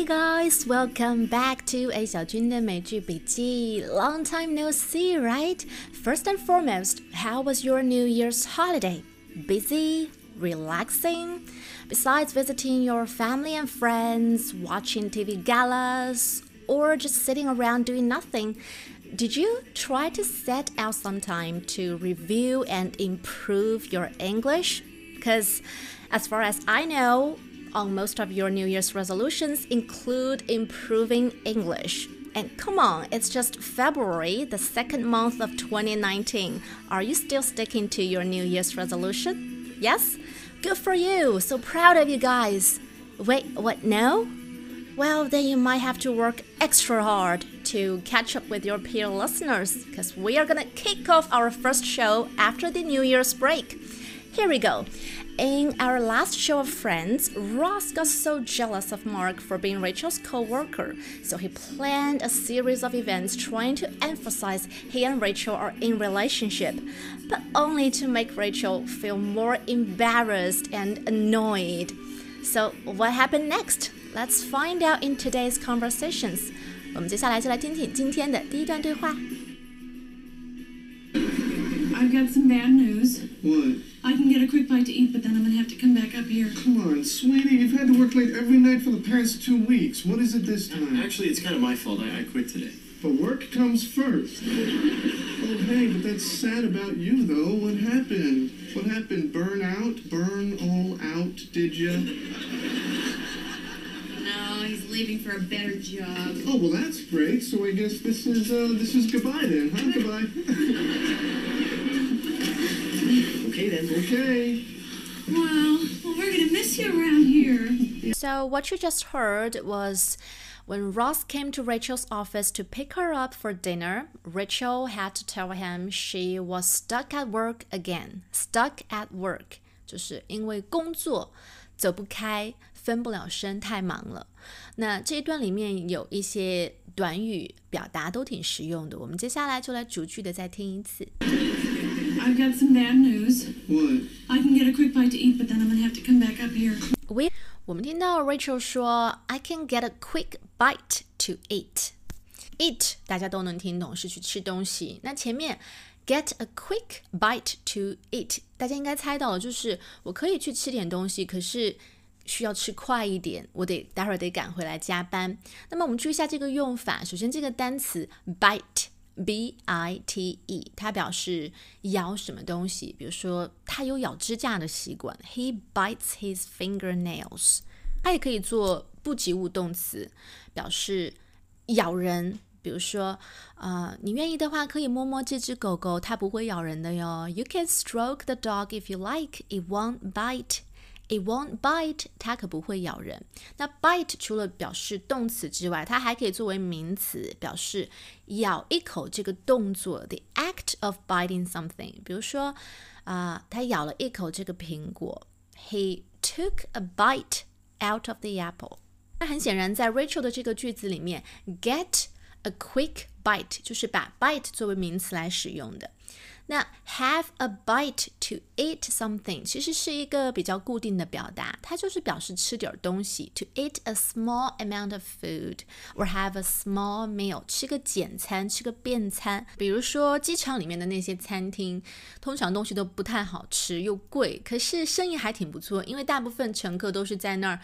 Hey guys, welcome back to A 小军的美剧笔记. Long time no see, right? First and foremost, how was your New Year's holiday? Busy? Relaxing? Besides visiting your family and friends, watching TV galas, or just sitting around doing nothing, did you try to set out some time to review and improve your English? Because, as far as I know, on most of your New Year's resolutions include improving English. And come on, it's just February, the second month of 2019. Are you still sticking to your New Year's resolution? Yes? Good for you. So proud of you guys. Wait, what? No? Well, then you might have to work extra hard to catch up with your peer listeners because we are to kick off our first show after the New Year's break. Here we go. In our last show of Friends, Ross got so jealous of Mark for being Rachel's co worker, so he planned a series of events trying to emphasize he and Rachel are in relationship, but only to make Rachel feel more embarrassed and annoyed. So, what happened next? Let's find out in today's conversations. 我们接下来就来听听今天的第一段对话。 I've got some bad news. What? I can get a quick bite to eat, but then I'm gonna have to come back up here. Come on, sweetie. You've had to work late every night for the past two weeks. What is it this time? Actually, it's kind of my fault. I, I quit today. But work comes first. Oh, hey, but that's sad about you, though. What happened? What happened? Burn out? Burn all out, did ya? No, he's leaving for a better job. Oh, well, that's great. So I guess this is, uh, this is goodbye then, huh? Goodbye. Okay then. Okay. Well, well, we're gonna miss you around here. So, what you just heard was when Ross came to Rachel's office to pick her up for dinner, Rachel had to tell him she was stuck at work again. Stuck at work 就是因为工作走不开，分不了身，太忙了。那这一段里面有一些短语表达都挺实用的，我们接下来就来逐句的再听一次。 I've got some bad news. What? I can get a quick bite to eat, but then I'm gonna have to come back up here. We 我们听到 Rachel 说，I can get a quick bite to eat。eat 大家都能听懂，是去吃东西。那前面 get a quick bite to eat，大家应该猜到了，就是我可以去吃点东西，可是需要吃快一点，我得待会儿得赶回来加班。那么我们注意一下这个用法，首先这个单词 bite。 B I T E，它表示咬什么东西，比如说他有咬指甲的习惯，He bites his fingernails。它也可以做不及物动词，表示咬人。比如说，呃，你愿意的话，可以摸摸这只狗狗，它不会咬人的哟。You can stroke the dog if you like, it won't bite. It won't bite，它可不会咬人。那 bite 除了表示动词之外，它还可以作为名词，表示咬一口这个动作，the act of biting something。比如说，啊、他咬了一口这个苹果，He took a bite out of the apple。那很显然，在 Rachel 的这个句子里面，get a quick bite 就是把 bite 作为名词来使用的。那 have a bite to eat something 其实是一个比较固定的表达，它就是表示吃点东西，to eat a small amount of food or have a small meal，吃个简餐，吃个便餐。比如说机场里面的那些餐厅，通常东西都不太好吃又贵，可是生意还挺不错，因为大部分乘客都是在那儿。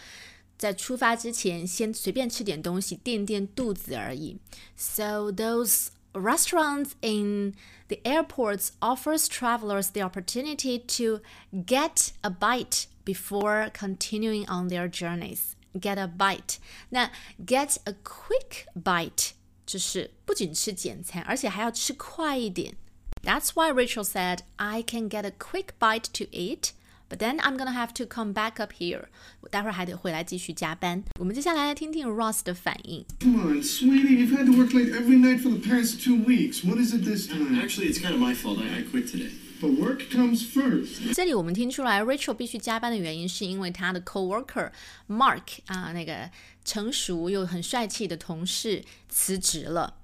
在出发之前，先随便吃点东西垫垫肚子而已。So those restaurants in the airports offers travelers the opportunity to get a bite before continuing on their journeys. Get a bite. 那 get a quick bite 就是不仅吃简餐，而且还要吃快一点。That's why Rachel said, I can get a quick bite to eat. But then I'm gonna have to come back up here. 我待会儿还得回来继续加班。我们接下来来听听 Ross 的反应。 Come on, sweetie. You've had to work late every night for the past two weeks. What is it this time? Actually, it's kind of my fault. I, I quit today. But work comes first. 这里我们听出来，Rachel 必须加班的原因是因为她的 coworker Mark 啊，那个成熟又很帅气的同事辞职了。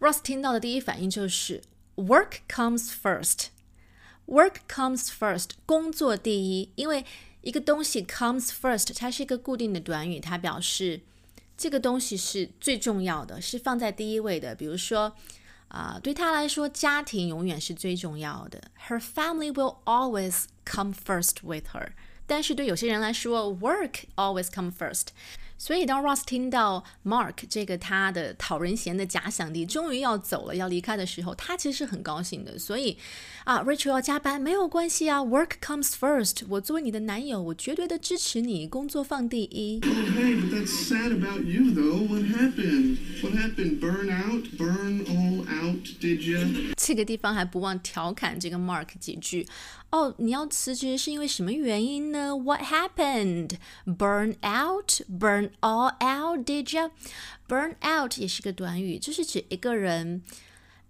Ross 听到的第一反应就是 work comes first。 Work comes first，工作第一，因为一个东西 comes first，它是一个固定的短语，它表示这个东西是最重要的，是放在第一位的。比如说，啊、对他来说，家庭永远是最重要的。Her family will always come first with her。但是对有些人来说，work always come first。所以当 Ross 听到 Mark 这个他的讨人嫌的假想敌终于要走了，要离开的时候，他其实是很高兴的。所以啊，Rachel 要加班没有关系啊，work comes first。我作为你的男友，我绝对的支持你，工作放第一。Oh, hey, but that's sad about you, though. What happened? What happened? Burn out? Burn all out, did you? 这个地方还不忘调侃这个 Mark 几句。哦，你要辞职是因为什么原因呢？What happened? Burn out? Burn all out? Did you? Burn out 也是个短语，就是指一个人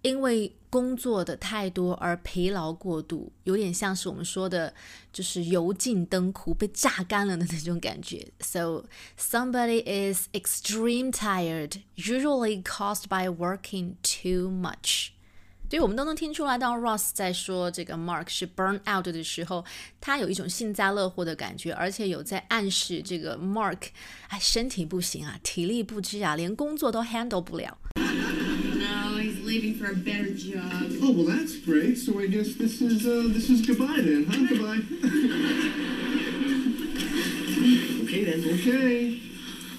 因为工作的太多而疲劳过度，有点像是我们说的，就是油尽灯枯、被榨干了的那种感觉。So somebody is extreme tired, usually caused by working too much. 所以我们都能听出来，当 Ross 在说这个 Mark 是 burn out 的时候，他有一种幸灾乐祸的感觉，而且有在暗示这个 Mark，哎，身体不行啊，体力不支啊，连工作都 handle 不了。 No, he's leaving for a better job. Oh, well, that's great. So I guess this is uh, this is goodbye then, huh? Goodbye. Okay then. Okay.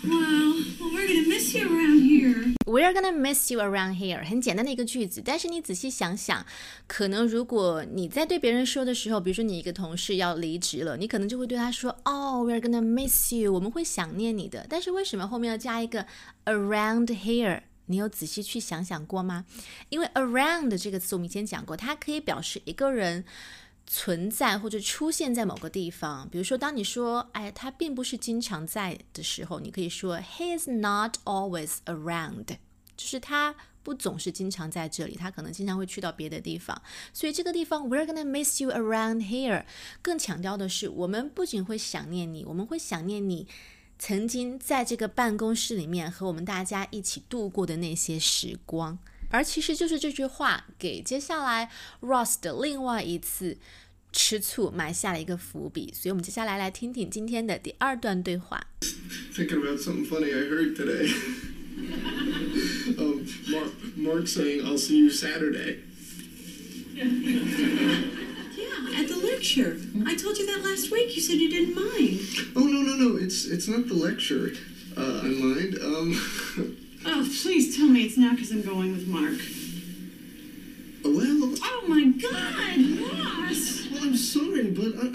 We're gonna miss you around here we're gonna miss you around here，很简单的一个句子，但是你仔细想想，可能如果你在对别人说的时候，比如说你一个同事要离职了，你可能就会对他说，哦、w e r e gonna miss you，我们会想念你的。但是为什么后面要加一个 around here？你有仔细去想想过吗？因为 around 这个词我们以前讲过，它可以表示一个人存在或者出现在某个地方。比如说，当你说“哎，他并不是经常在”的时候，你可以说 “He is not always around”，就是他不总是经常在这里，他可能经常会去到别的地方。所以这个地方 “We're gonna miss you around here” 更强调的是，我们不仅会想念你，我们会想念你。曾经在这个办公室里面和我们大家一起度过的那些时光，而其实就是这句话给接下来 Ross 的另外一次吃醋埋下了一个伏笔。所以，我们接下来来听听今天的第二段对话。Thinking about something funny I heard today. um, Mark, Mark saying, "I'll see you Saturday." Yeah, at the lecture. I told you that last week. You said you didn't mind. Oh no no no! It's it's not the lecture. Uh, I mind. Um, Oh, please tell me it's not because I'm going with Mark. well, Oh my God, Ross! well, I'm sorry, but uh,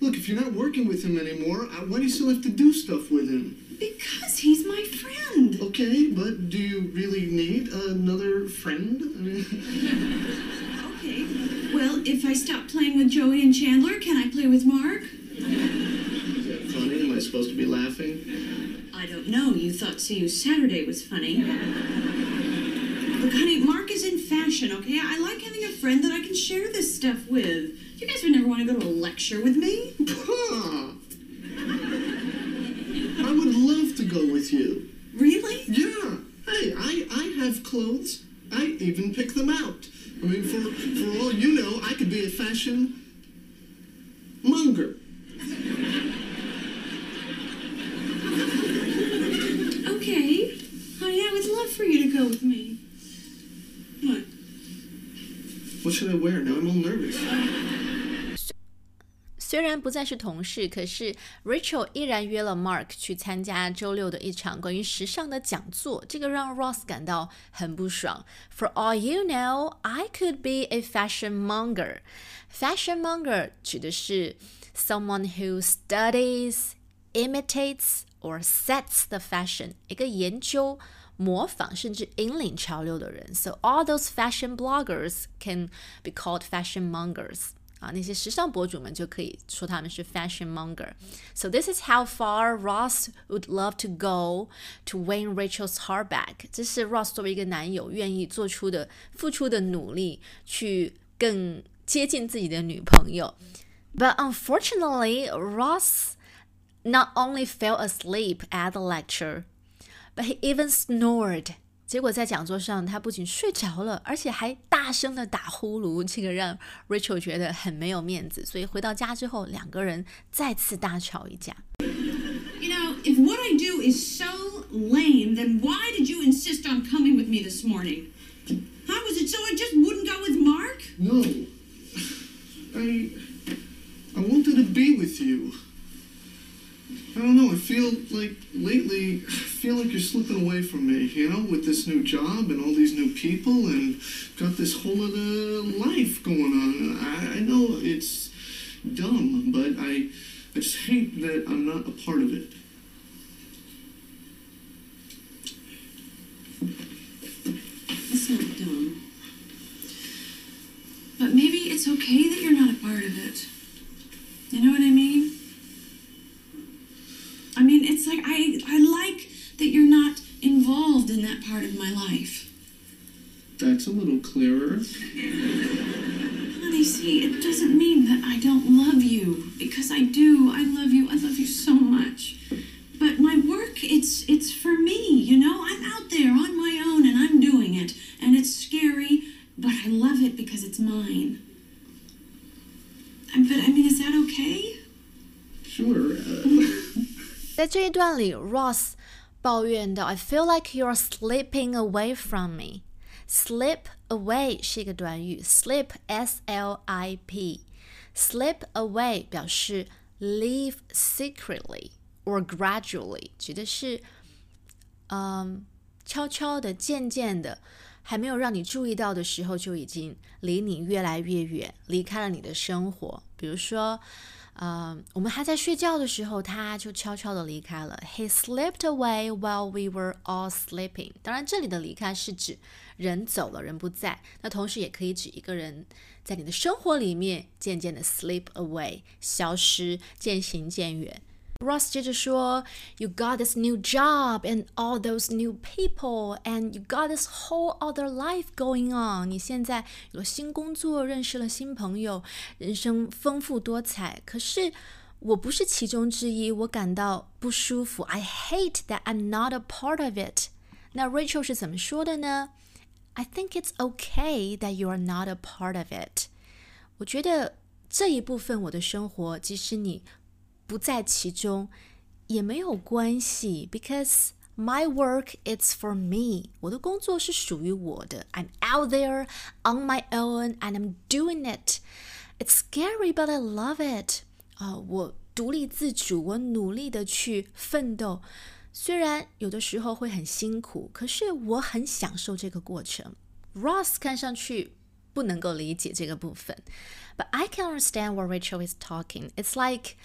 look, if you're not working with him anymore, uh, why do you still have to do stuff with him? Because he's my friend. Okay, but do you really need another friend? I mean, Okay. Well, if I stop playing with Joey and Chandler, can I play with Mark? is that funny? Am I supposed to be laughing? I don't know. You thought You Saturday was funny. Look, honey, Mark is in fashion, okay? I like having a friend that I can share this stuff with. You guys would never want to go to a lecture with me. I would love to go with you. Really? Yeah. Hey, I, I have clothes. I even pick them out. I mean, for, for all you know, I could be a fashion monger. Okay. Honey, I would love for you to go with me. What? What should I wear? Now I'm all nervous. 虽然不再是同事，可是 Rachel 依然约了 Mark 去参加周六的一场关于时尚的讲座，这个让 Ross 感到很不爽。For all you know, I could be a fashion monger. Fashion monger 指的是 someone who studies, imitates or sets the fashion，一个研究。 模仿甚至引领潮流的人，so all those fashion bloggers can be called fashion mongers. 啊，那些时尚博主们就可以说他们是 fashion monger. So this is how far Ross would love to go to win Rachel's heart back. 这是 Ross 作为一个男友愿意做出的、付出的努力，去更接近自己的女朋友。But unfortunately, Ross not only fell asleep at the lecture, but he even snored. 结果在讲座上，他不仅睡着了，而且还大声的打呼噜，这个让 Rachel 觉得很没有面子。所以回到家之后，两个人再次大吵一架。 You know, if what I do is so lame, then why did you insist on coming with me this morning? How was it so I just wouldn't go with Mark? No. I I wanted to be with you. I don't know, I feel like lately I feel like you're slipping away from me, you know, with this new job and all these new people and got this whole other life going on. I, I know it's dumb, but I I just hate that I'm not a part of it. It's not dumb. But maybe it's okay that you're not a part of it. You know what I mean? I mean, it's like I I like that you're not involved in that part of my life. That's a little clearer. Honey, see, it doesn't mean that I don't love you because I do. I love you. I love you so much. But my work, it's it's for me, you know? I'm out there on my own and I'm doing it. And it's scary, but I love it because it's mine. And- But I mean, is that okay? Sure. Uh, 在这一段里，Ross 抱怨到：“I feel like you're slipping away from me。” Slip away 是一个短语，slip s l i p。Slip away 表示 leave secretly or gradually，指的是嗯悄悄的、渐渐的，还没有让你注意到的时候，就已经离你越来越远，离开了你的生活。比如说。呃，我们还在睡觉的时候，他就悄悄的离开了。He slipped away while we were all sleeping。当然，这里的离开是指人走了，人不在。那同时也可以指一个人在你的生活里面渐渐的 slip away，消失，渐行渐远。Ross 接着说，You got this new job and all those new people, and you got this whole other life going on。你现在有了新工作，认识了新朋友，人生丰富多彩。可是我不是其中之一，我感到不舒服。I hate that I'm not a part of it。那 Rachel 是怎么说的呢？I think it's okay that you are not a part of it。我觉得这一部分我的生活，即使你 不在其中也没有关系，because my work is for me。我的工作是属于我的。I'm out there on my own and I'm doing it. It's scary, but I love it. 啊、我独立自主，我努力的去奋斗。虽然有的时候会很辛苦，可是我很享受这个过程。Ross 看上去不能够理解这个部分，but I can understand what Rachel is talking. It's like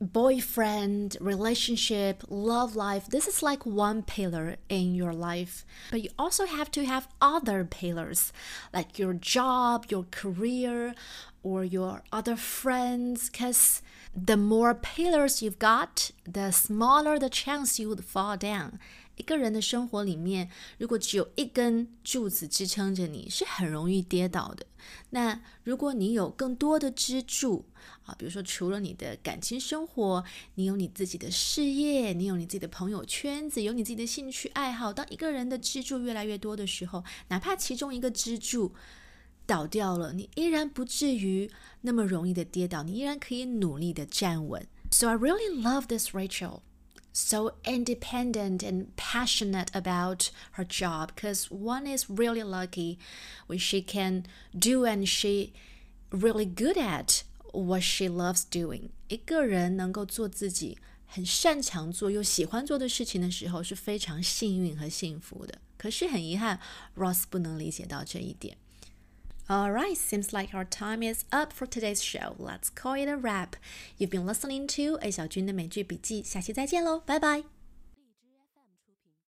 boyfriend, relationship, love life. This is like one pillar in your life. But you also have to have other pillars, like your job, your career, or your other friends. Because the more pillars you've got, the smaller the chance you would fall down. 一个人的生活里面，如果只有一根柱子支撑着你，是很容易跌倒的。那如果你有更多的支柱啊，比如说除了你的感情生活，你有你自己的事业，你有你自己的朋友圈子，有你自己的兴趣爱好。当一个人的支柱越来越多的时候，哪怕其中一个支柱倒掉了，你依然不至于那么容易的跌倒，你依然可以努力的站稳。So I really love this Rachel. so independent and passionate about her job because one is really lucky when she can do and she really good at what she loves doing 一个人能够做自己很擅长做又喜欢做的事情的时候是非常幸运和幸福的可是很遗憾 ross 不能理解到这一点 Alright, seems like our time is up for today's show. Let's call it a wrap. You've been listening to A 小军的美剧笔记，下期再见喽，拜拜。